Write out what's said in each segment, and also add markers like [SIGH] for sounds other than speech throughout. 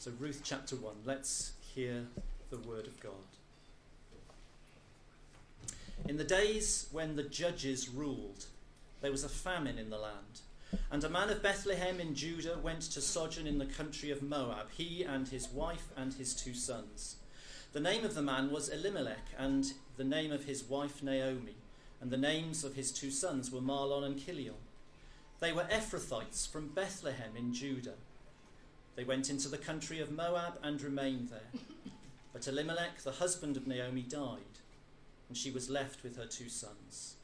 So, Ruth chapter 1, let's hear the word of God. In the days when the judges ruled, there was a famine in the land. And a man of Bethlehem in Judah went to sojourn in the country of Moab, he and his wife and his two sons. The name of the man was Elimelech, and the name of his wife Naomi, and the names of his two sons were Mahlon and Chilion. They were Ephrathites from Bethlehem in Judah. They went into the country of Moab and remained there. [LAUGHS] But Elimelech, the husband of Naomi, died, and she was left with her two sons.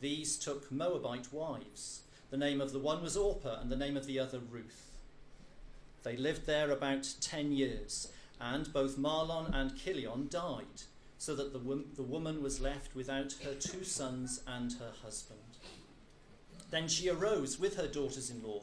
These took Moabite wives. The name of the one was Orpah, and the name of the other Ruth. They lived there about ten years, and both Mahlon and Chilion died, so that the, the woman was left without her two sons and her husband. Then she arose with her daughters in law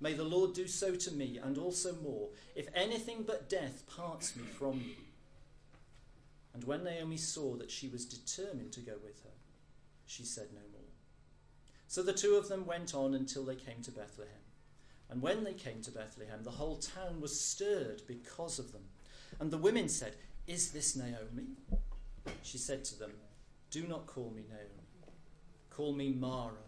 May the Lord do so to me, and also more, if anything but death parts me from you. And when Naomi saw that she was determined to go with her, she said no more. So the two of them went on until they came to Bethlehem. And when they came to Bethlehem, the whole town was stirred because of them. And the women said, Is this Naomi? She said to them, Do not call me Naomi. Call me Mara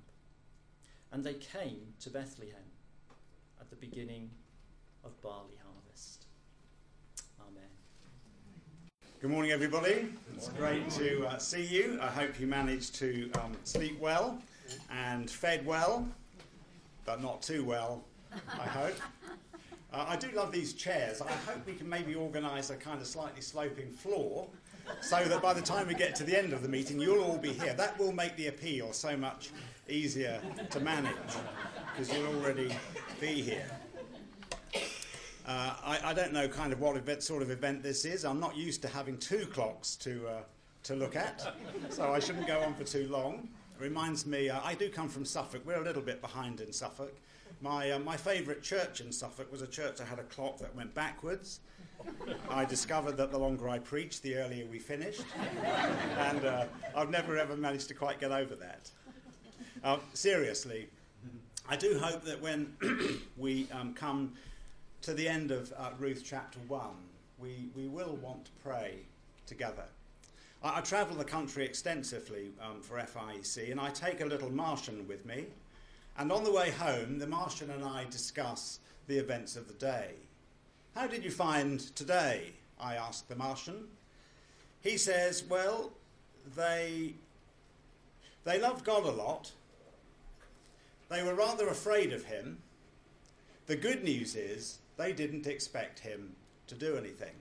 And they came to Bethlehem at the beginning of barley harvest. Amen. Good morning, everybody. It's great to uh, see you. I hope you managed to um, sleep well and fed well, but not too well, I hope. [LAUGHS] Uh, I do love these chairs. I hope we can maybe organise a kind of slightly sloping floor so that by the time we get to the end of the meeting, you'll all be here. That will make the appeal so much easier to manage because you'll already be here. Uh, I, I, don't know kind of what event, sort of event this is. I'm not used to having two clocks to, uh, to look at, so I shouldn't go on for too long. It reminds me, uh, I do come from Suffolk. We're a little bit behind in Suffolk. My, uh, my favourite church in Suffolk was a church that had a clock that went backwards. [LAUGHS] I discovered that the longer I preached, the earlier we finished. [LAUGHS] and uh, I've never ever managed to quite get over that. Uh, seriously, I do hope that when [CLEARS THROAT] we um, come to the end of uh, Ruth chapter 1, we, we will want to pray together. I, I travel the country extensively um, for FIEC, and I take a little Martian with me. And on the way home, the Martian and I discuss the events of the day. How did you find today? I asked the Martian. He says, Well, they, they loved God a lot. They were rather afraid of him. The good news is they didn't expect him to do anything.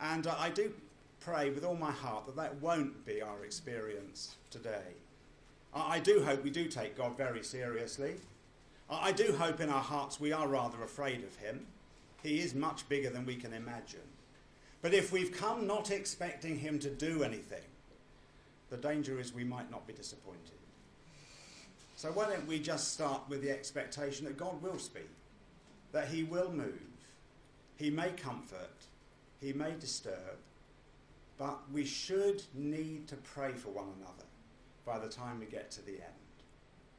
And I do pray with all my heart that that won't be our experience today. I, do hope we do take God very seriously. I do hope in our hearts we are rather afraid of him. He is much bigger than we can imagine. But if we've come not expecting him to do anything, the danger is we might not be disappointed. So why don't we just start with the expectation that God will speak, that he will move, he may comfort, he may disturb, but we should need to pray for one another by the time we get to the end.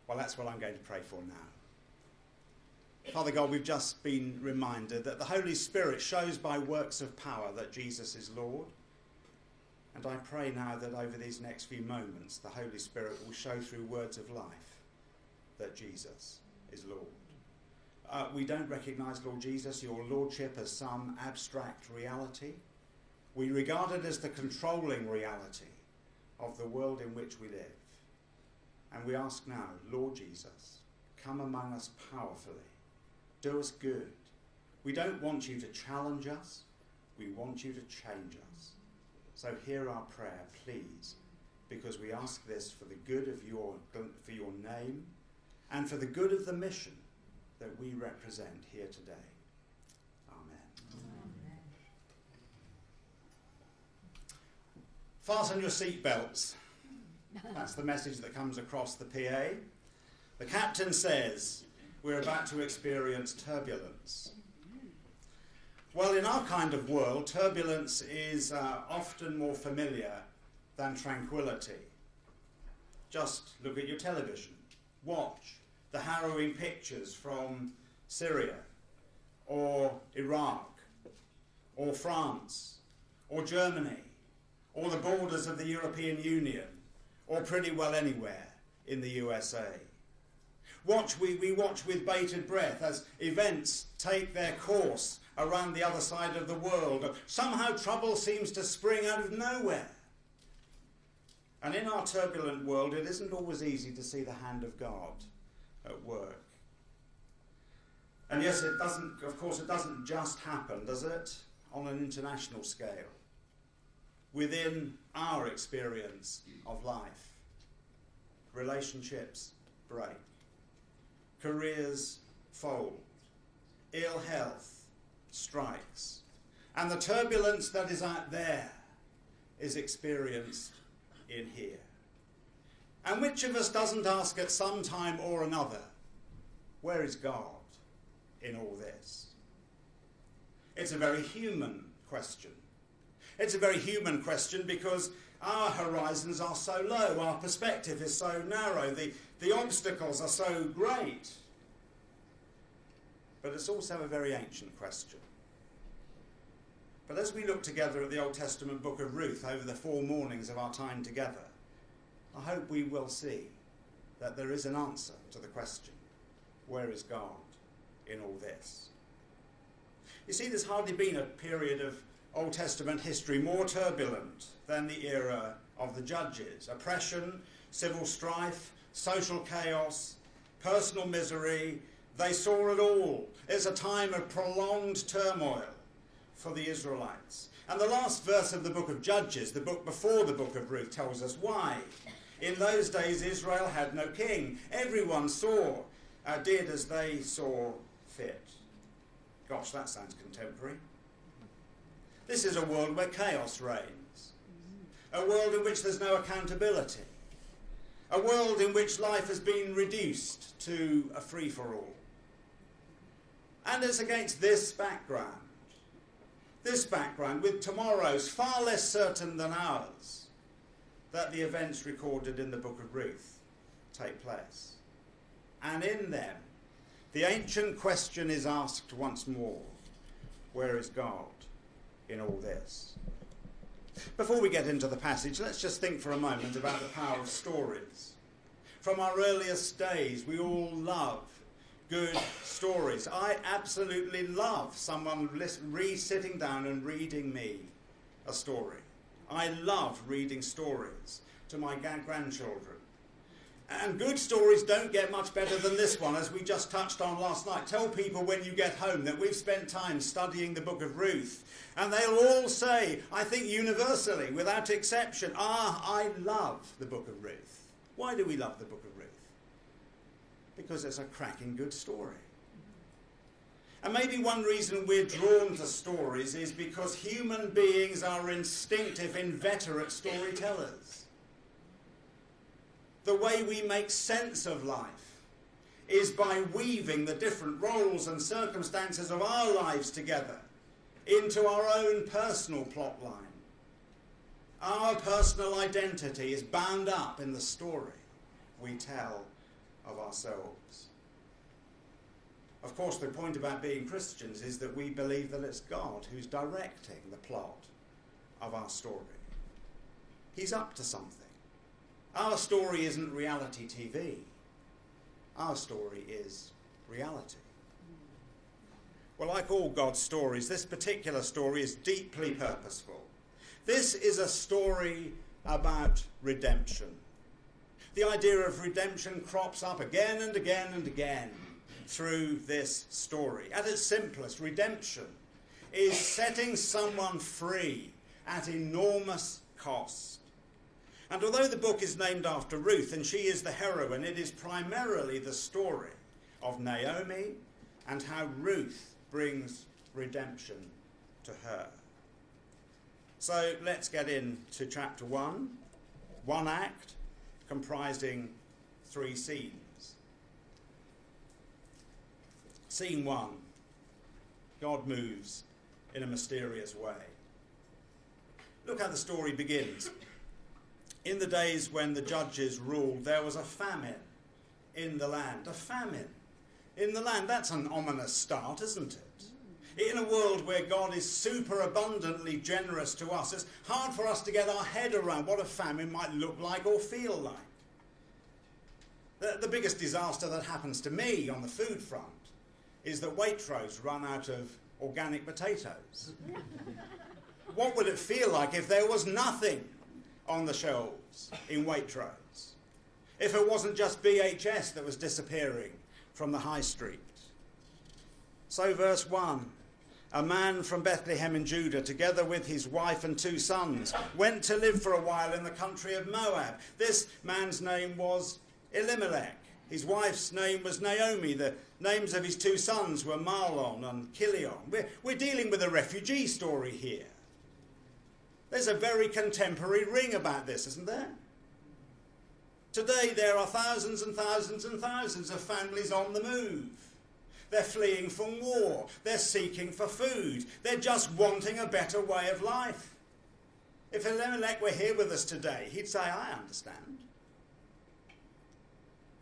Well, that's what I'm going to pray for now. Father God, we've just been reminded that the Holy Spirit shows by works of power that Jesus is Lord. And I pray now that over these next few moments, the Holy Spirit will show through words of life that Jesus is Lord. Uh, we don't recognize, Lord Jesus, your Lordship as some abstract reality. We regard it as the controlling reality of the world in which we live. And we ask now, Lord Jesus, come among us powerfully. Do us good. We don't want you to challenge us, we want you to change us. So hear our prayer, please, because we ask this for the good of your, for your name and for the good of the mission that we represent here today. Amen. Amen. Fasten your seatbelts. That's the message that comes across the PA. The captain says, We're about to experience turbulence. Well, in our kind of world, turbulence is uh, often more familiar than tranquility. Just look at your television, watch, the harrowing pictures from Syria or Iraq or France or Germany or the borders of the European Union or pretty well anywhere in the USA. Watch, we, we watch with bated breath as events take their course around the other side of the world. Somehow trouble seems to spring out of nowhere. And in our turbulent world, it isn't always easy to see the hand of God at work. And yes, it doesn't, of course, it doesn't just happen, does it, on an international scale, within our experience of life. Relationships break, careers fold, ill health strikes, and the turbulence that is out there is experienced in here. And which of us doesn't ask at some time or another, where is God in all this? It's a very human question. It's a very human question because our horizons are so low, our perspective is so narrow, the, the obstacles are so great. But it's also a very ancient question. But as we look together at the Old Testament book of Ruth over the four mornings of our time together, I hope we will see that there is an answer to the question where is God in all this? You see, there's hardly been a period of Old Testament history more turbulent than the era of the judges. Oppression, civil strife, social chaos, personal misery, they saw it all. It's a time of prolonged turmoil for the Israelites. And the last verse of the book of Judges, the book before the book of Ruth, tells us why. In those days, Israel had no king. Everyone saw, uh, did as they saw fit. Gosh, that sounds contemporary. This is a world where chaos reigns, a world in which there's no accountability, a world in which life has been reduced to a free for all. And it's against this background, this background, with tomorrows far less certain than ours that the events recorded in the book of Ruth take place. And in them, the ancient question is asked once more where is God in all this? Before we get into the passage, let's just think for a moment about the power of stories. From our earliest days, we all love good stories. I absolutely love someone re- sitting down and reading me a story. I love reading stories to my grandchildren. And good stories don't get much better than this one, as we just touched on last night. Tell people when you get home that we've spent time studying the book of Ruth, and they'll all say, I think universally, without exception, ah, I love the book of Ruth. Why do we love the book of Ruth? Because it's a cracking good story. And maybe one reason we're drawn to stories is because human beings are instinctive, inveterate storytellers. The way we make sense of life is by weaving the different roles and circumstances of our lives together into our own personal plot line. Our personal identity is bound up in the story we tell of ourselves. Of course, the point about being Christians is that we believe that it's God who's directing the plot of our story. He's up to something. Our story isn't reality TV. Our story is reality. Well, like all God's stories, this particular story is deeply purposeful. This is a story about redemption. The idea of redemption crops up again and again and again through this story. At its simplest, redemption is setting someone free at enormous cost. And although the book is named after Ruth and she is the heroine, it is primarily the story of Naomi and how Ruth brings redemption to her. So let's get into chapter 1, one act comprising three scenes. Scene one God moves in a mysterious way. Look how the story begins. In the days when the judges ruled, there was a famine in the land. A famine in the land. That's an ominous start, isn't it? In a world where God is super abundantly generous to us, it's hard for us to get our head around what a famine might look like or feel like. The, the biggest disaster that happens to me on the food front is that Waitrose run out of organic potatoes. [LAUGHS] what would it feel like if there was nothing on the shelves in Waitrose? If it wasn't just BHS that was disappearing from the high street? So, verse 1 a man from Bethlehem in Judah, together with his wife and two sons, went to live for a while in the country of Moab. This man's name was Elimelech. His wife's name was Naomi. The names of his two sons were Mahlon and Chilion. We're, we're dealing with a refugee story here. There's a very contemporary ring about this, isn't there? Today, there are thousands and thousands and thousands of families on the move. They're fleeing from war. They're seeking for food. They're just wanting a better way of life. If Elimelech were here with us today, he'd say, I understand.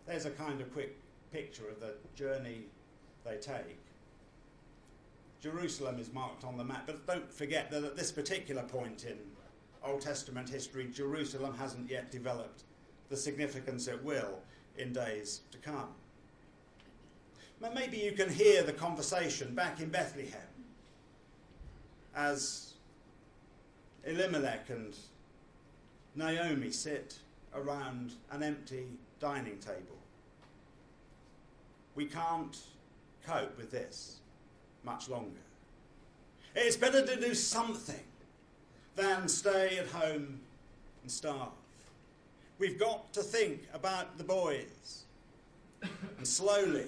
There's a kind of quick picture of the journey they take. Jerusalem is marked on the map, but don't forget that at this particular point in Old Testament history, Jerusalem hasn't yet developed the significance it will in days to come. Maybe you can hear the conversation back in Bethlehem as Elimelech and Naomi sit around an empty dining table. We can't cope with this much longer. It's better to do something than stay at home and starve. We've got to think about the boys. And slowly,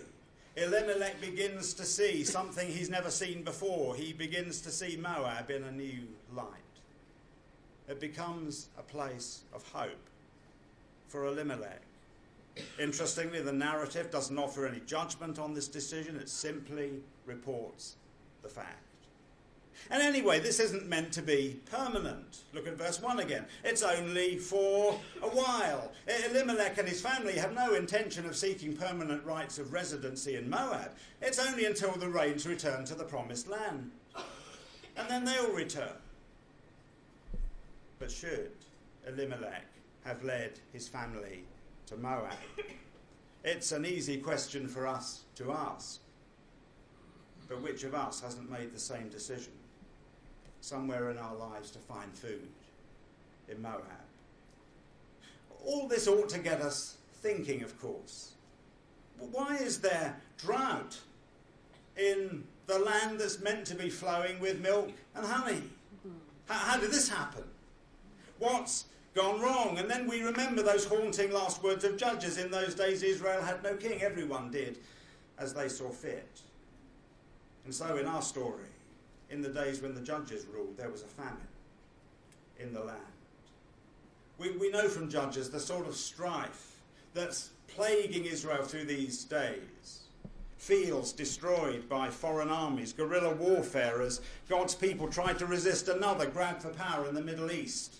Elimelech begins to see something he's never seen before. He begins to see Moab in a new light. It becomes a place of hope for Elimelech. Interestingly, the narrative doesn't offer any judgment on this decision, it simply reports the fact. And anyway, this isn't meant to be permanent. Look at verse 1 again. It's only for a while. Elimelech and his family have no intention of seeking permanent rights of residency in Moab. It's only until the rains return to the promised land. And then they'll return. But should Elimelech have led his family to Moab. It's an easy question for us to ask. But which of us hasn't made the same decision? Somewhere in our lives to find food in Moab. All this ought to get us thinking, of course. Why is there drought in the land that's meant to be flowing with milk and honey? How, how did this happen? What's gone wrong? And then we remember those haunting last words of Judges. In those days, Israel had no king. Everyone did as they saw fit. And so, in our story, in the days when the Judges ruled, there was a famine in the land. We, we know from Judges the sort of strife that's plaguing Israel through these days. Fields destroyed by foreign armies, guerrilla warfare as God's people tried to resist another grab for power in the Middle East.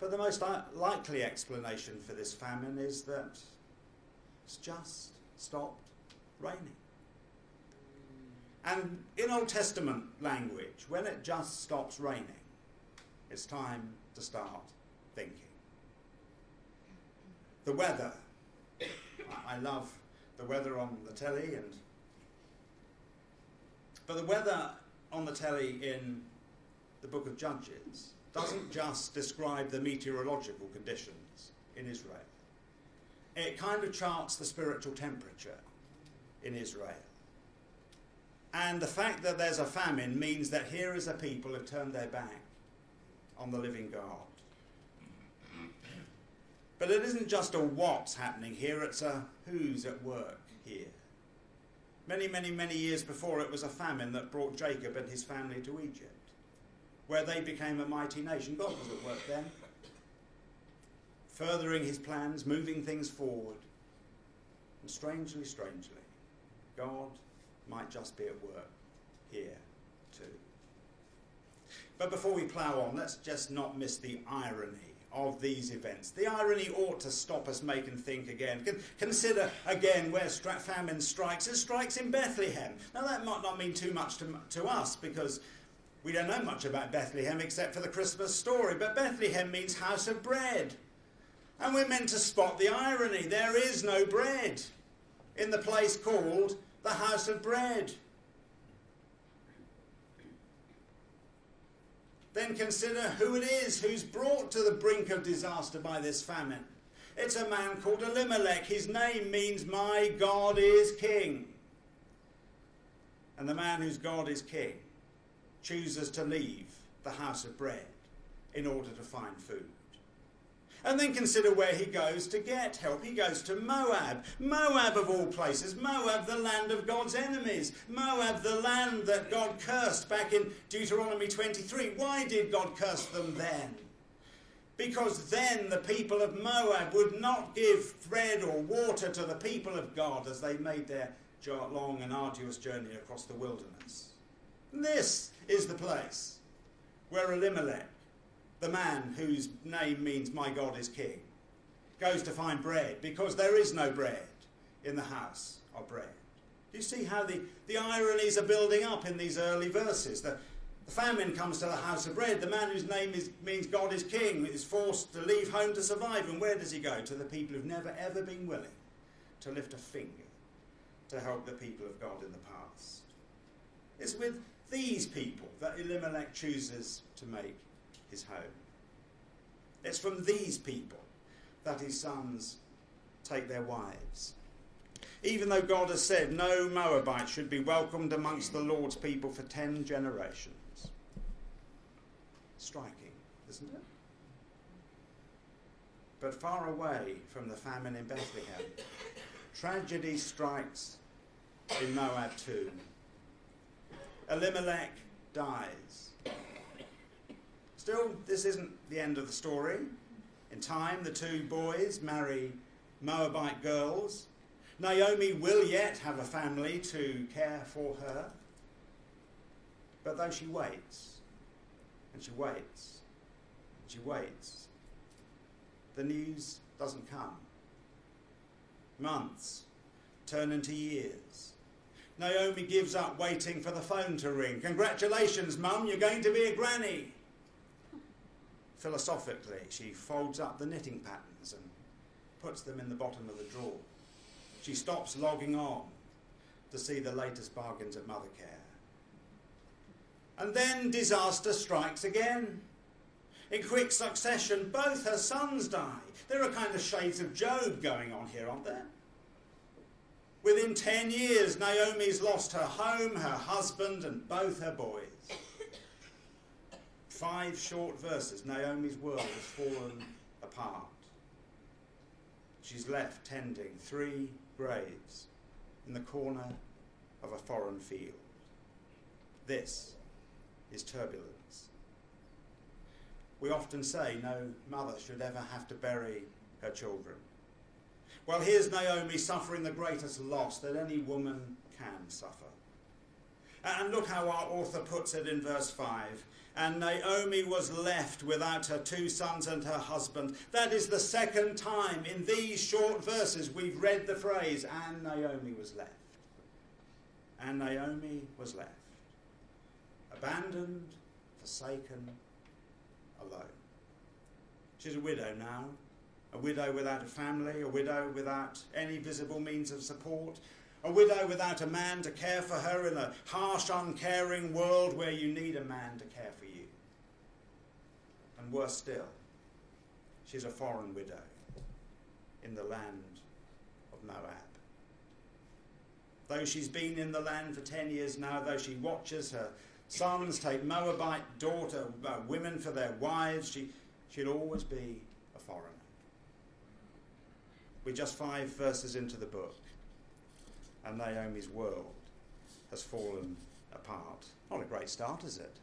But the most uh, likely explanation for this famine is that it's just stopped raining. And in Old Testament language, when it just stops raining, it's time to start thinking. The weather. I love the weather on the telly and but the weather on the telly in the book of Judges doesn't just describe the meteorological conditions in Israel. It kind of charts the spiritual temperature in Israel. And the fact that there's a famine means that here is a people who've turned their back on the living God. But it isn't just a what's happening here, it's a who's at work here. Many, many, many years before, it was a famine that brought Jacob and his family to Egypt, where they became a mighty nation. God was at work then, furthering his plans, moving things forward. And strangely, strangely, God might just be at work here too. But before we plough on, let's just not miss the irony of these events. The irony ought to stop us make and think again. Consider again where famine strikes. It strikes in Bethlehem. Now, that might not mean too much to, to us because we don't know much about Bethlehem except for the Christmas story. But Bethlehem means house of bread. And we're meant to spot the irony. There is no bread in the place called the house of bread. then consider who it is who's brought to the brink of disaster by this famine. It's a man called Elimelech. His name means, My God is King. And the man whose God is King chooses to leave the house of bread in order to find food. And then consider where he goes to get help. He goes to Moab. Moab, of all places. Moab, the land of God's enemies. Moab, the land that God cursed back in Deuteronomy 23. Why did God curse them then? Because then the people of Moab would not give bread or water to the people of God as they made their long and arduous journey across the wilderness. This is the place where Elimelech the man whose name means my God is king, goes to find bread because there is no bread in the house of bread. Do you see how the, the ironies are building up in these early verses? The, the famine comes to the house of bread. The man whose name is, means God is king is forced to leave home to survive. And where does he go? To the people who've never ever been willing to lift a finger to help the people of God in the past. It's with these people that Elimelech chooses to make his home. It's from these people that his sons take their wives. Even though God has said no Moabite should be welcomed amongst the Lord's people for ten generations. Striking, isn't it? But far away from the famine in Bethlehem, tragedy strikes in Moab too. Elimelech dies. Still, this isn't the end of the story. In time, the two boys marry Moabite girls. Naomi will yet have a family to care for her. But though she waits, and she waits, and she waits, the news doesn't come. Months turn into years. Naomi gives up waiting for the phone to ring. Congratulations, Mum, you're going to be a granny philosophically, she folds up the knitting patterns and puts them in the bottom of the drawer. She stops logging on to see the latest bargains at Mothercare. And then disaster strikes again. In quick succession, both her sons die. There are kind of shades of Job going on here, aren't there? Within 10 years, Naomi's lost her home, her husband, and both her boys. Five short verses, Naomi's world has fallen apart. She's left tending three graves in the corner of a foreign field. This is turbulence. We often say no mother should ever have to bury her children. Well, here's Naomi suffering the greatest loss that any woman can suffer. And look how our author puts it in verse 5. And Naomi was left without her two sons and her husband. That is the second time in these short verses we've read the phrase, and Naomi was left. And Naomi was left. Abandoned, forsaken, alone. She's a widow now, a widow without a family, a widow without any visible means of support, a widow without a man to care for her in a harsh, uncaring world where you need a man to care for you. And worse still, she's a foreign widow in the land of Moab. Though she's been in the land for 10 years now, though she watches her sons take Moabite daughter, uh, women for their wives, she, she'll always be a foreigner. We're just five verses into the book, and Naomi's world has fallen apart. Not a great start, is it?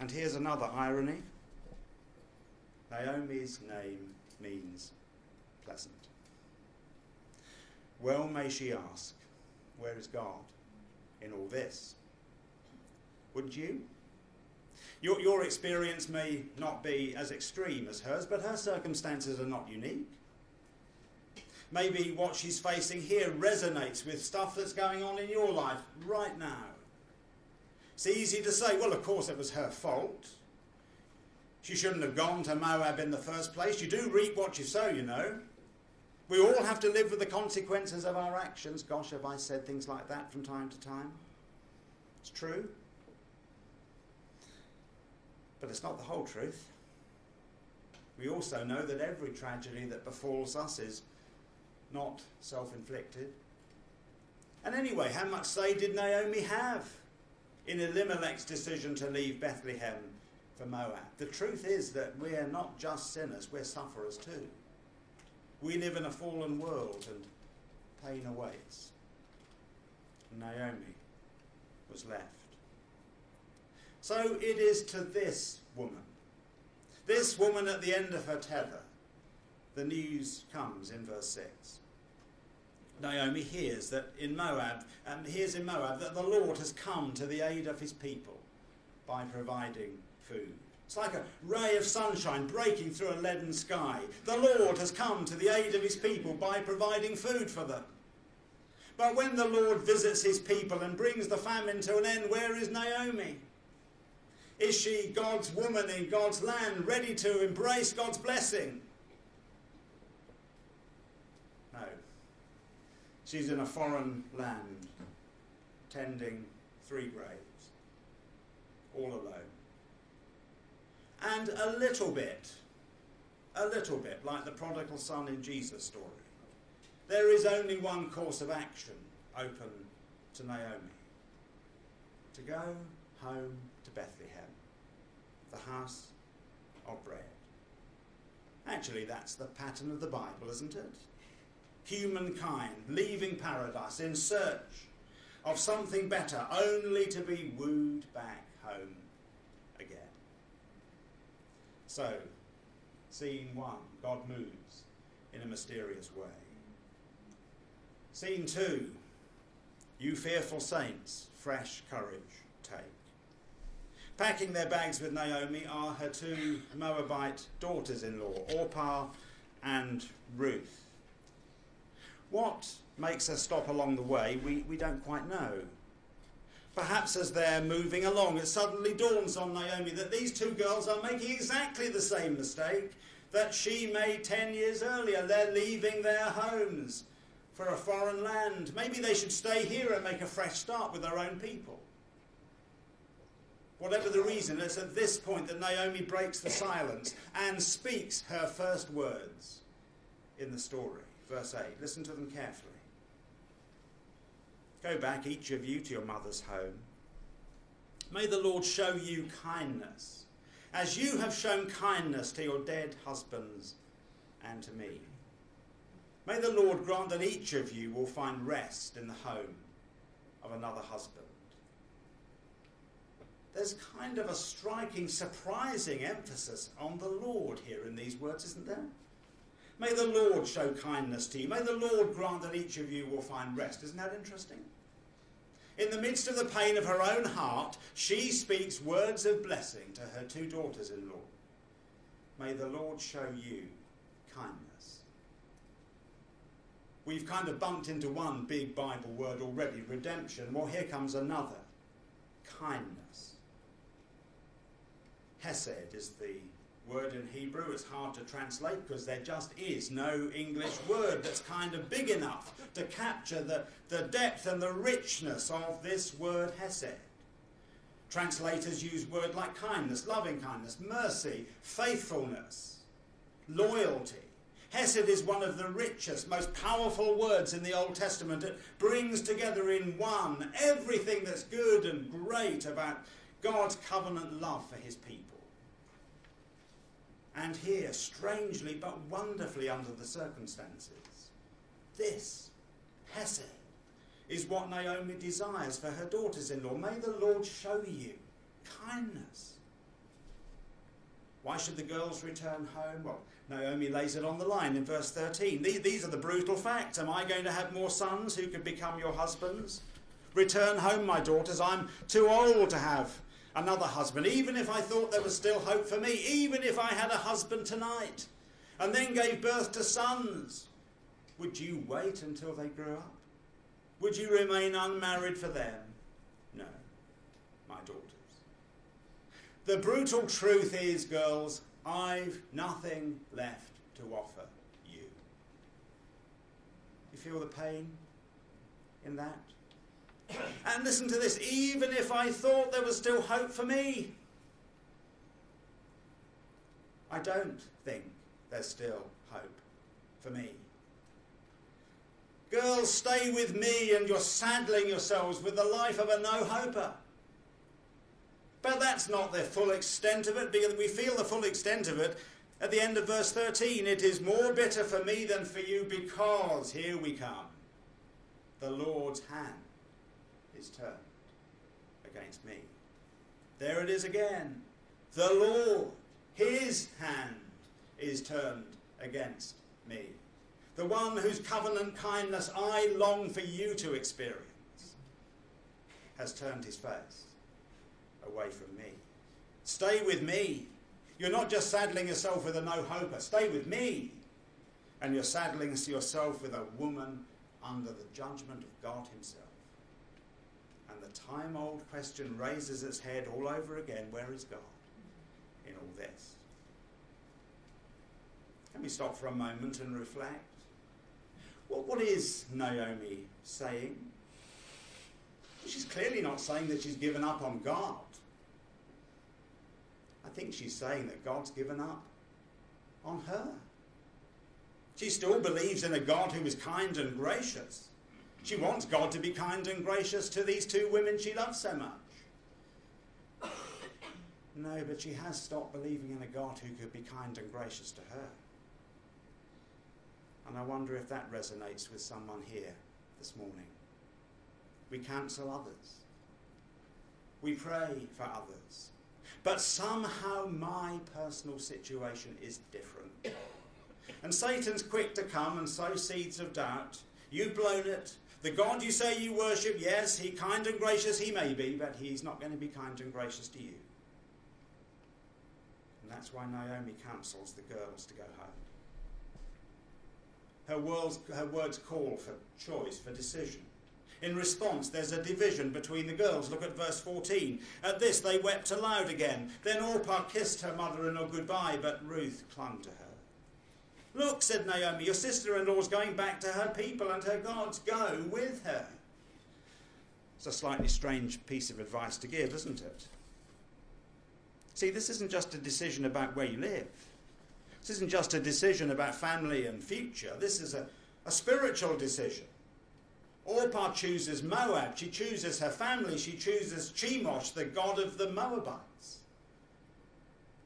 And here's another irony Naomi's name means pleasant. Well, may she ask, Where is God in all this? Wouldn't you? Your, your experience may not be as extreme as hers, but her circumstances are not unique. Maybe what she's facing here resonates with stuff that's going on in your life right now. It's easy to say, well, of course it was her fault. She shouldn't have gone to Moab in the first place. You do reap what you sow, you know. We all have to live with the consequences of our actions. Gosh, have I said things like that from time to time? It's true. But it's not the whole truth. We also know that every tragedy that befalls us is not self inflicted. And anyway, how much say did Naomi have in Elimelech's decision to leave Bethlehem for Moab? The truth is that we're not just sinners, we're sufferers too. We live in a fallen world and pain awaits. Naomi was left. So it is to this woman, this woman at the end of her tether, the news comes in verse 6. Naomi hears that in Moab, and hears in Moab that the Lord has come to the aid of his people by providing food. It's like a ray of sunshine breaking through a leaden sky. The Lord has come to the aid of his people by providing food for them. But when the Lord visits his people and brings the famine to an end, where is Naomi? Is she God's woman in God's land, ready to embrace God's blessing? No. She's in a foreign land, tending three graves, all alone. And a little bit, a little bit like the prodigal son in Jesus' story, there is only one course of action open to Naomi to go home to Bethlehem, the house of bread. Actually, that's the pattern of the Bible, isn't it? Humankind leaving paradise in search of something better, only to be wooed back home again. So, scene one God moves in a mysterious way. Scene two You fearful saints, fresh courage take. Packing their bags with Naomi are her two Moabite daughters in law, Orpah and Ruth. What makes her stop along the way, we, we don't quite know. Perhaps as they're moving along, it suddenly dawns on Naomi that these two girls are making exactly the same mistake that she made 10 years earlier. They're leaving their homes for a foreign land. Maybe they should stay here and make a fresh start with their own people. Whatever the reason, it's at this point that Naomi breaks the silence and speaks her first words in the story. Verse 8. Listen to them carefully. Go back, each of you, to your mother's home. May the Lord show you kindness, as you have shown kindness to your dead husbands and to me. May the Lord grant that each of you will find rest in the home of another husband there's kind of a striking, surprising emphasis on the Lord here in these words, isn't there? May the Lord show kindness to you. May the Lord grant that each of you will find rest. Isn't that interesting? In the midst of the pain of her own heart, she speaks words of blessing to her two daughters in law. May the Lord show you kindness. We've kind of bumped into one big Bible word already redemption. Well, here comes another kindness. Hesed is the word in Hebrew. It's hard to translate because there just is no English word that's kind of big enough to capture the, the depth and the richness of this word Hesed. Translators use words like kindness, loving kindness, mercy, faithfulness, loyalty. Hesed is one of the richest, most powerful words in the Old Testament. It brings together in one everything that's good and great about God's covenant love for his people. And here, strangely but wonderfully under the circumstances, this, Hesed, is what Naomi desires for her daughters in law. May the Lord show you kindness. Why should the girls return home? Well, Naomi lays it on the line in verse 13. These are the brutal facts. Am I going to have more sons who could become your husbands? Return home, my daughters. I'm too old to have another husband, even if I thought there was still hope for me, even if I had a husband tonight, and then gave birth to sons, would you wait until they grew up? Would you remain unmarried for them? No, my daughters. The brutal truth is, girls, I've nothing left to offer you. You feel the pain in that? And listen to this even if I thought there was still hope for me, I don't think there's still hope for me. Girls, stay with me, and you're saddling yourselves with the life of a no hoper. But that's not the full extent of it, because we feel the full extent of it at the end of verse 13. It is more bitter for me than for you, because here we come. The Lord's hand is turned against me. There it is again. The Lord, his hand is turned against me. The one whose covenant kindness I long for you to experience has turned his face away from me. Stay with me. You're not just saddling yourself with a no hoper. Stay with me. And you're saddling yourself with a woman under the judgment of God Himself time old question raises its head all over again where is God in all this? Can we stop for a moment and reflect? Well, what is Naomi saying? She's clearly not saying that she's given up on God. I think she's saying that God's given up on her. She still believes in a God who is kind and gracious. She wants God to be kind and gracious to these two women she loves so much. No, but she has stopped believing in a God who could be kind and gracious to her. And I wonder if that resonates with someone here this morning. We counsel others. We pray for others. But somehow my personal situation is different. And Satan's quick to come and sow seeds of doubt. You've blown it. The God you say you worship, yes, he kind and gracious he may be, but he's not going to be kind and gracious to you. And that's why Naomi counsels the girls to go home. Her words, her words call for choice, for decision. In response, there's a division between the girls. Look at verse 14. At this, they wept aloud again. Then Orpah kissed her mother in law goodbye, but Ruth clung to her. Look, said Naomi, your sister in law is going back to her people and her gods. Go with her. It's a slightly strange piece of advice to give, isn't it? See, this isn't just a decision about where you live. This isn't just a decision about family and future. This is a, a spiritual decision. Orpah chooses Moab. She chooses her family. She chooses Chemosh, the god of the Moabites.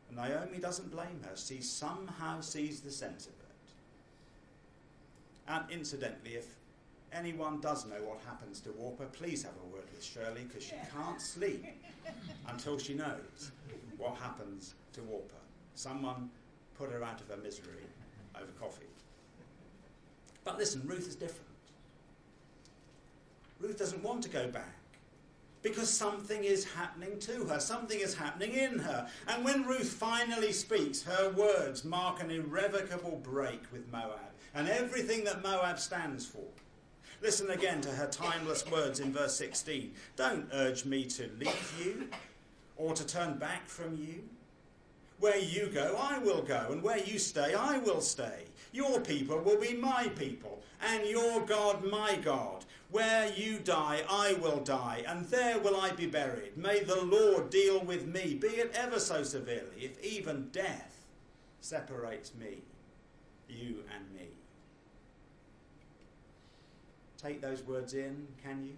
And Naomi doesn't blame her. She somehow sees the sense of it. And incidentally, if anyone does know what happens to Orpah, please have a word with Shirley because she can't sleep [LAUGHS] until she knows what happens to Orpah. Someone put her out of her misery over coffee. But listen, Ruth is different. Ruth doesn't want to go back because something is happening to her, something is happening in her. And when Ruth finally speaks, her words mark an irrevocable break with Moab and everything that Moab stands for. Listen again to her timeless words in verse 16. Don't urge me to leave you or to turn back from you. Where you go, I will go, and where you stay, I will stay. Your people will be my people, and your God my God. Where you die, I will die, and there will I be buried. May the Lord deal with me, be it ever so severely, if even death separates me, you and me. Take those words in, can you?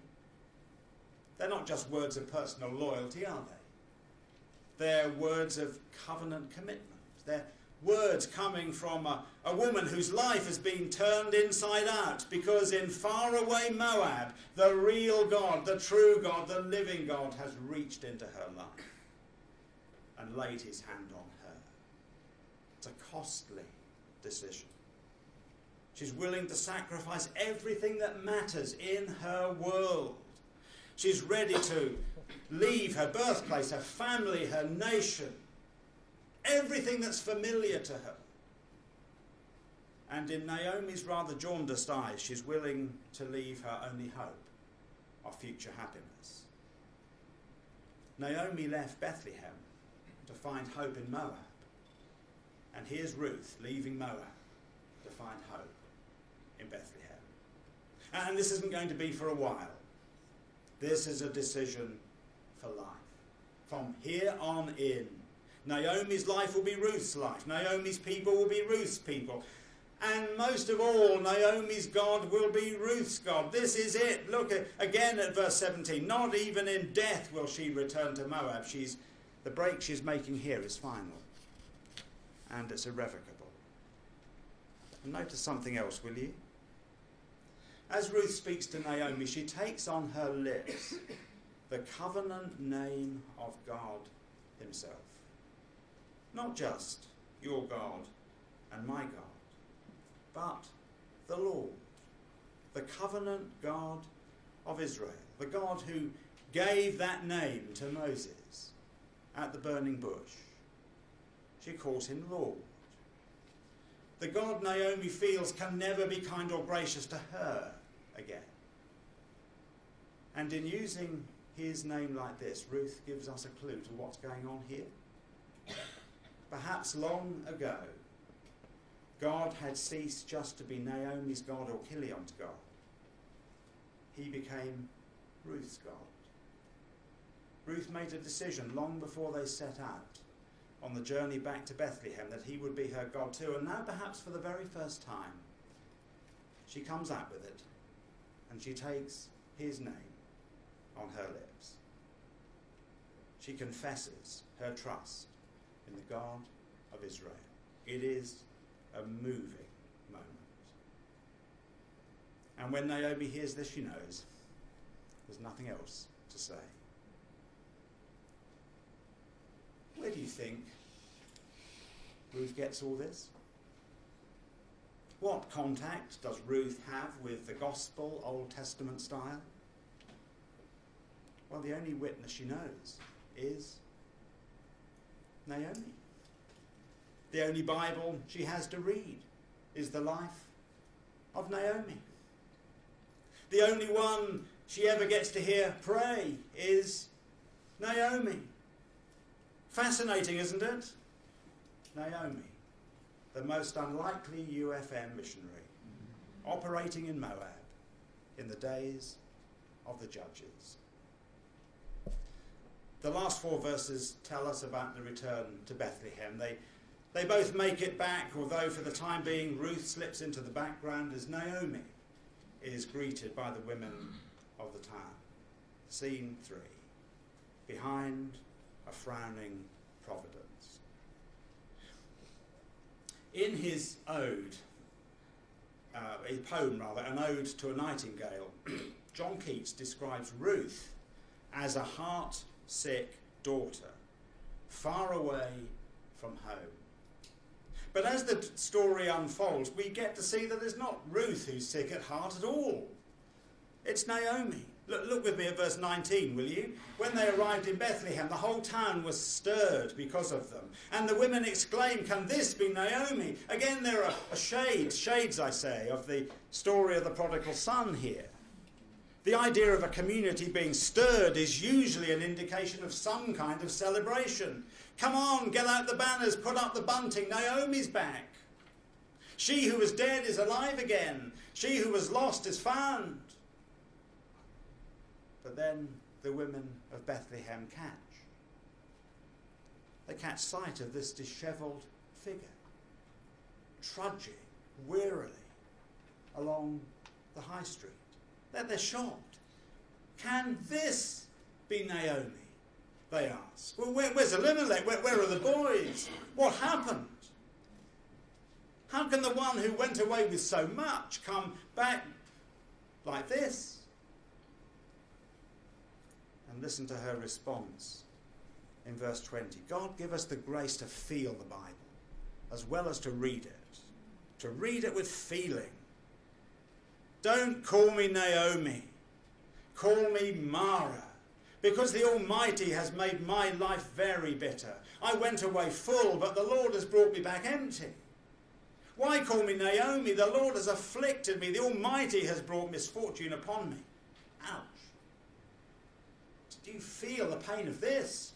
They're not just words of personal loyalty, are they? They're words of covenant commitment. They're words coming from a, a woman whose life has been turned inside out because in faraway Moab, the real God, the true God, the living God has reached into her life and laid his hand on her. It's a costly decision. She's willing to sacrifice everything that matters in her world. She's ready to leave her birthplace, her family, her nation, everything that's familiar to her. And in Naomi's rather jaundiced eyes, she's willing to leave her only hope of future happiness. Naomi left Bethlehem to find hope in Moab. And here's Ruth leaving Moab to find hope in Bethlehem. And this isn't going to be for a while. This is a decision for life. From here on in, Naomi's life will be Ruth's life. Naomi's people will be Ruth's people. And most of all, Naomi's God will be Ruth's God. This is it. Look at, again at verse 17. Not even in death will she return to Moab. She's, the break she's making here is final. And it's irrevocable. And notice something else, will you? As Ruth speaks to Naomi, she takes on her lips the covenant name of God Himself. Not just your God and my God, but the Lord, the covenant God of Israel, the God who gave that name to Moses at the burning bush. She calls him Lord. The God Naomi feels can never be kind or gracious to her again. And in using his name like this, Ruth gives us a clue to what's going on here. Perhaps long ago, God had ceased just to be Naomi's God or Chilion's God. He became Ruth's God. Ruth made a decision long before they set out on the journey back to Bethlehem that he would be her God too. And now, perhaps for the very first time, she comes out with it and she takes his name on her lips. She confesses her trust in the God of Israel. It is a moving moment. And when Naomi hears this, she knows there's nothing else to say. Where do you think Ruth gets all this? What contact does Ruth have with the gospel, Old Testament style? Well, the only witness she knows is Naomi. The only Bible she has to read is the life of Naomi. The only one she ever gets to hear pray is Naomi. Fascinating, isn't it? Naomi, the most unlikely UFM missionary, operating in Moab in the days of the judges. The last four verses tell us about the return to Bethlehem. They, they both make it back, although for the time being Ruth slips into the background as Naomi is greeted by the women of the town. Scene three behind a frowning providence. In his ode, uh, a poem rather, an ode to a nightingale, [CLEARS THROAT] John Keats describes Ruth as a heart sick daughter, far away from home. But as the story unfolds, we get to see that it's not Ruth who's sick at heart at all. It's Naomi. Look, look, with me at verse 19, will you? When they arrived in Bethlehem, the whole town was stirred because of them. And the women exclaimed, Can this be Naomi? Again, there are shades, shades, I say, of the story of the prodigal son here. The idea of a community being stirred is usually an indication of some kind of celebration. Come on, get out the banners, put up the bunting, Naomi's back. She who was dead is alive again. She who was lost is found. But then the women of Bethlehem catch. They catch sight of this dishevelled figure, trudging wearily along the high street. They're, they're shocked. Can this be Naomi? They ask. Well, where, where's Elimelech? Where, where are the boys? What happened? How can the one who went away with so much come back like this? And listen to her response in verse 20. God give us the grace to feel the Bible as well as to read it, to read it with feeling don't call me Naomi. Call me Mara. Because the Almighty has made my life very bitter. I went away full, but the Lord has brought me back empty. Why call me Naomi? The Lord has afflicted me. The Almighty has brought misfortune upon me. Ouch. Do you feel the pain of this?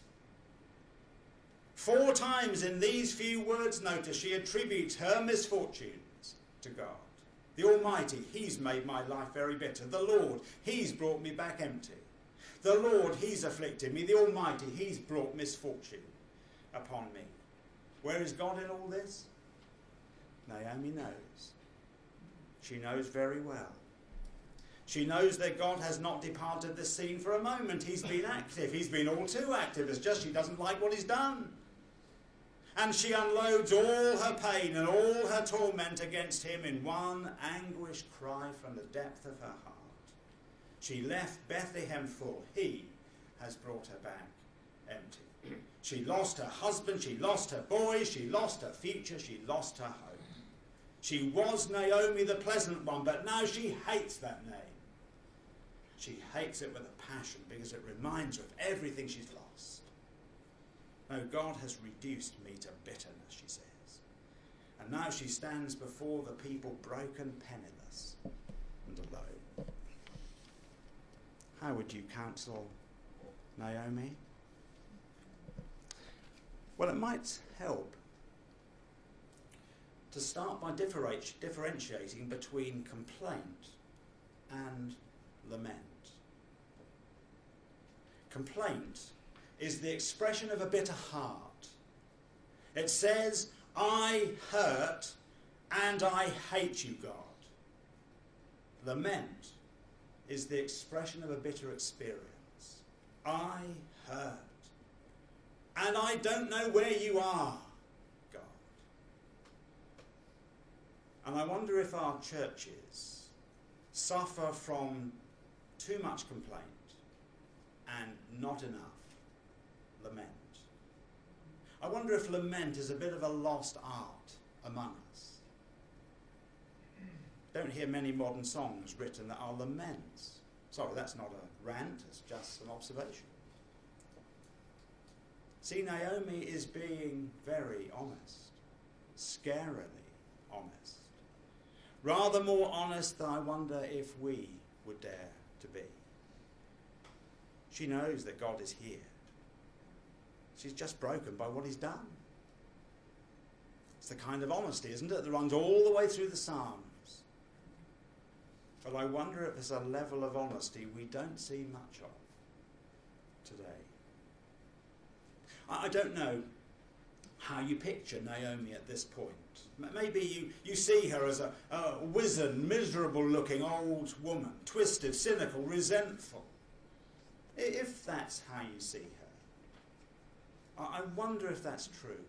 Four times in these few words, notice she attributes her misfortunes to God. The Almighty, He's made my life very bitter. The Lord, He's brought me back empty. The Lord, He's afflicted me. The Almighty, He's brought misfortune upon me. Where is God in all this? Naomi knows. She knows very well. She knows that God has not departed the scene for a moment. He's been active. He's been all too active. It's just she doesn't like what he's done and she unloads all her pain and all her torment against him in one anguished cry from the depth of her heart. She left Bethlehem full. He has brought her back empty. She lost her husband, she lost her boys, she lost her future, she lost her home. She was Naomi the pleasant one, but now she hates that name. She hates it with a passion because it reminds her of everything she's lost. No, God has reduced me to bitterness, she says. And now she stands before the people broken, penniless, and alone. How would you counsel Naomi? Well, it might help to start by differentiating between complaint and lament. Complaint is the expression of a bitter heart. It says, I hurt and I hate you, God. Lament is the expression of a bitter experience. I hurt. And I don't know where you are, God. And I wonder if our churches suffer from too much complaint and not enough lament. I wonder if lament is a bit of a lost art among us. Don't hear many modern songs written that are laments. Sorry, that's not a rant, it's just an observation. See, Naomi is being very honest, scarily honest. Rather more honest than I wonder if we would dare to be. She knows that God is here. She's just broken by what he's done. It's the kind of honesty, isn't it, that runs all the way through the Psalms. But I wonder if there's a level of honesty we don't see much of today. I don't know how you picture Naomi at this point. Maybe you, you see her as a, a wizened, miserable looking old woman, twisted, cynical, resentful. If that's how you see her, I wonder if that's true.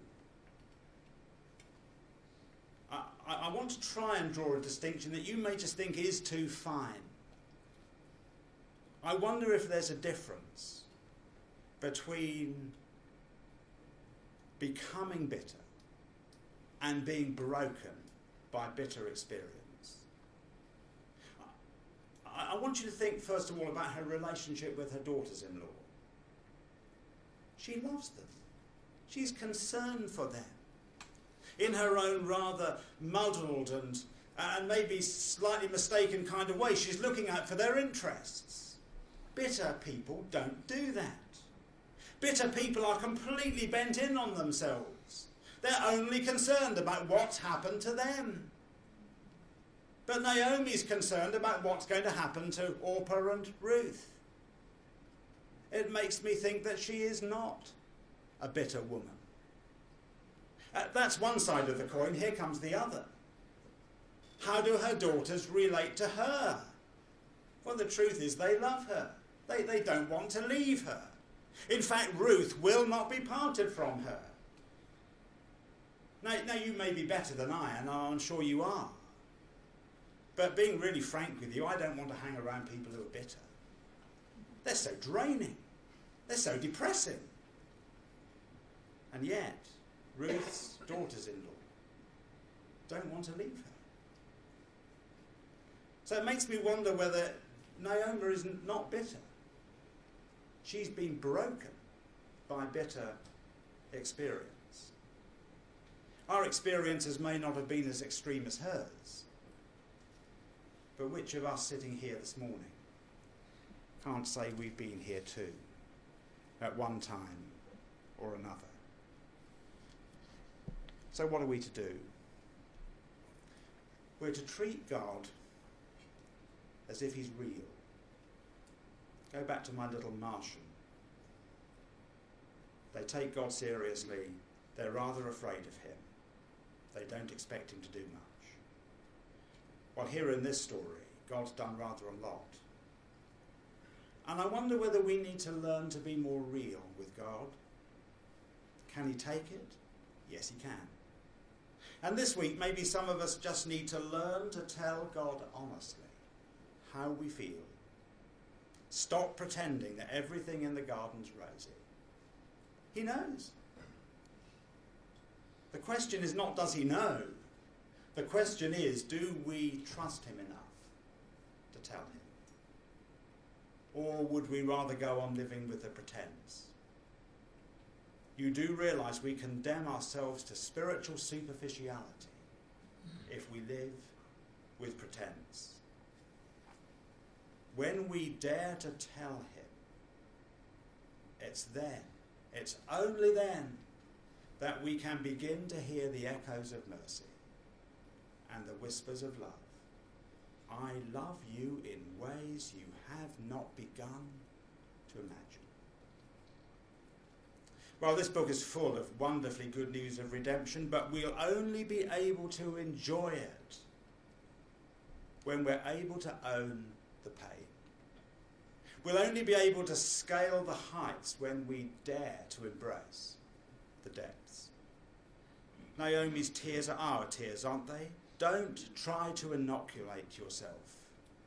I, I, want to try and draw a distinction that you may just think is too fine. I wonder if there's a difference between becoming bitter and being broken by bitter experience. I, I want you to think, first of all, about her relationship with her daughters in law. She loves them, she's concerned for them. In her own rather muddled and, and maybe slightly mistaken kind of way, she's looking out for their interests. Bitter people don't do that. Bitter people are completely bent in on themselves. They're only concerned about what's happened to them. But Naomi's concerned about what's going to happen to Orpah and Ruth. It makes me think that she is not a bitter woman. Uh, that's one side of the coin. Here comes the other. How do her daughters relate to her? Well, the truth is they love her. They, they don't want to leave her. In fact, Ruth will not be parted from her. Now, now, you may be better than I, and I'm sure you are. But being really frank with you, I don't want to hang around people who are bitter. They're so draining, they're so depressing. And yet, Ruth's daughters in law don't want to leave her. So it makes me wonder whether Naomi is not bitter. She's been broken by bitter experience. Our experiences may not have been as extreme as hers, but which of us sitting here this morning can't say we've been here too at one time or another? So, what are we to do? We're to treat God as if He's real. Go back to my little Martian. They take God seriously, they're rather afraid of Him, they don't expect Him to do much. Well, here in this story, God's done rather a lot. And I wonder whether we need to learn to be more real with God. Can He take it? Yes, He can. And this week, maybe some of us just need to learn to tell God honestly how we feel Stop pretending that everything in the garden's rosy. He knows. The question is not does he know? The question is do we trust him enough to tell him? Or would we rather go on living with the pretense? You do realize we condemn ourselves to spiritual superficiality if we live with pretense when we dare to tell Him, it's then, it's only then, that we can begin to hear the echoes of mercy and the whispers of love. I love you in ways you have not begun to imagine. Well, this book is full of wonderfully good news of redemption, but we'll only be able to enjoy it when we're able to own the pain. We'll only be able to scale the heights when we dare to embrace the depths. Naomi's tears are our tears, aren't they? Don't try to inoculate yourself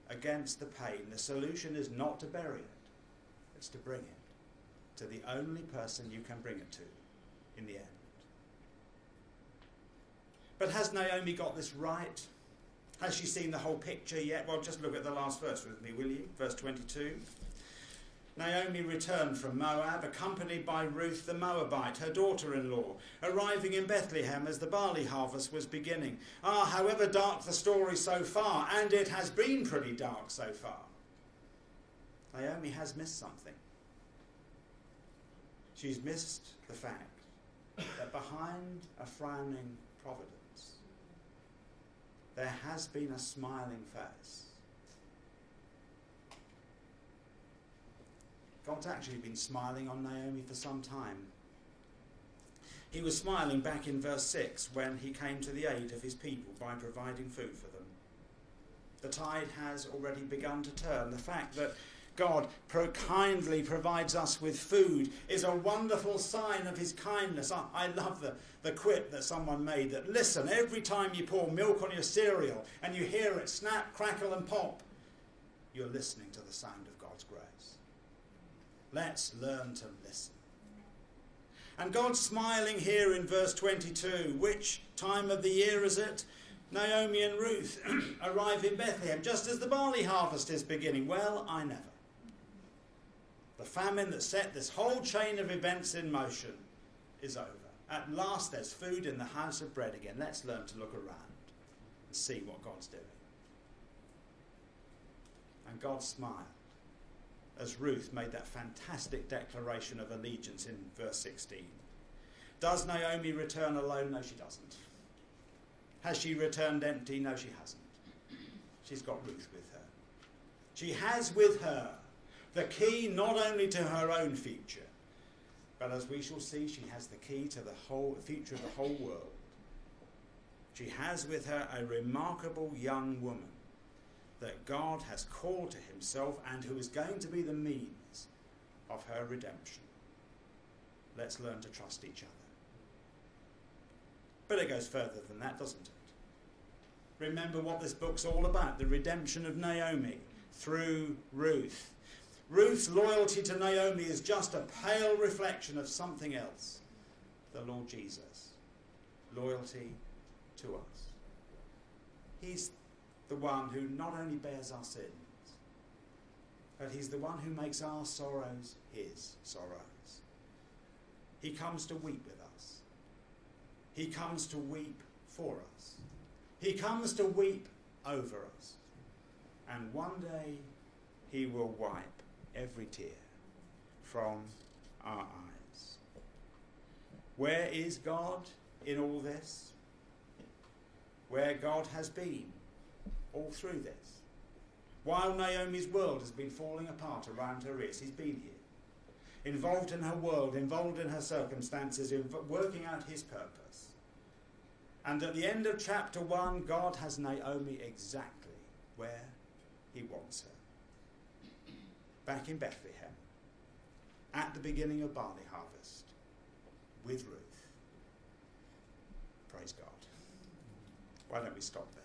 against the pain. The solution is not to bury it, it's to bring it to the only person you can bring it to in the end. But has Naomi got this right? Has she seen the whole picture yet? Well, just look at the last verse with me, will you? Verse 22. Naomi returned from Moab, accompanied by Ruth the Moabite, her daughter in law, arriving in Bethlehem as the barley harvest was beginning. Ah, however dark the story so far, and it has been pretty dark so far, Naomi has missed something. She's missed the fact that behind a frowning providence. There has been a smiling face. God's actually been smiling on Naomi for some time. He was smiling back in verse 6 when he came to the aid of his people by providing food for them. The tide has already begun to turn. The fact that God pro- kindly provides us with food is a wonderful sign of his kindness. I, I love the, the quip that someone made that listen, every time you pour milk on your cereal and you hear it snap, crackle, and pop, you're listening to the sound of God's grace. Let's learn to listen. And God's smiling here in verse 22. Which time of the year is it? Naomi and Ruth [CLEARS THROAT] arrive in Bethlehem just as the barley harvest is beginning. Well, I never. The famine that set this whole chain of events in motion is over. At last, there's food in the house of bread again. Let's learn to look around and see what God's doing. And God smiled as Ruth made that fantastic declaration of allegiance in verse 16. Does Naomi return alone? No, she doesn't. Has she returned empty? No, she hasn't. She's got Ruth with her. She has with her the key not only to her own future, but as we shall see, she has the key to the whole future of the whole world. She has with her a remarkable young woman that God has called to himself and who is going to be the means of her redemption. Let's learn to trust each other. But it goes further than that, doesn't it? Remember what this book's all about the redemption of Naomi through Ruth. Ruth's loyalty to Naomi is just a pale reflection of something else the Lord Jesus. Loyalty to us. He's the one who not only bears our sins, but he's the one who makes our sorrows his sorrows. He comes to weep with us. He comes to weep for us. He comes to weep over us. And one day he will wipe every tear from our eyes. Where is God in all this? Where God has been all through this. While Naomi's world has been falling apart around her ears, he's been here. Involved in her world, involved in her circumstances, in working out his purpose. And at the end of chapter 1, God has Naomi exactly where he wants her. Back in Bethlehem, at the beginning of barley harvest, with Ruth. Praise God. Why don't we stop there?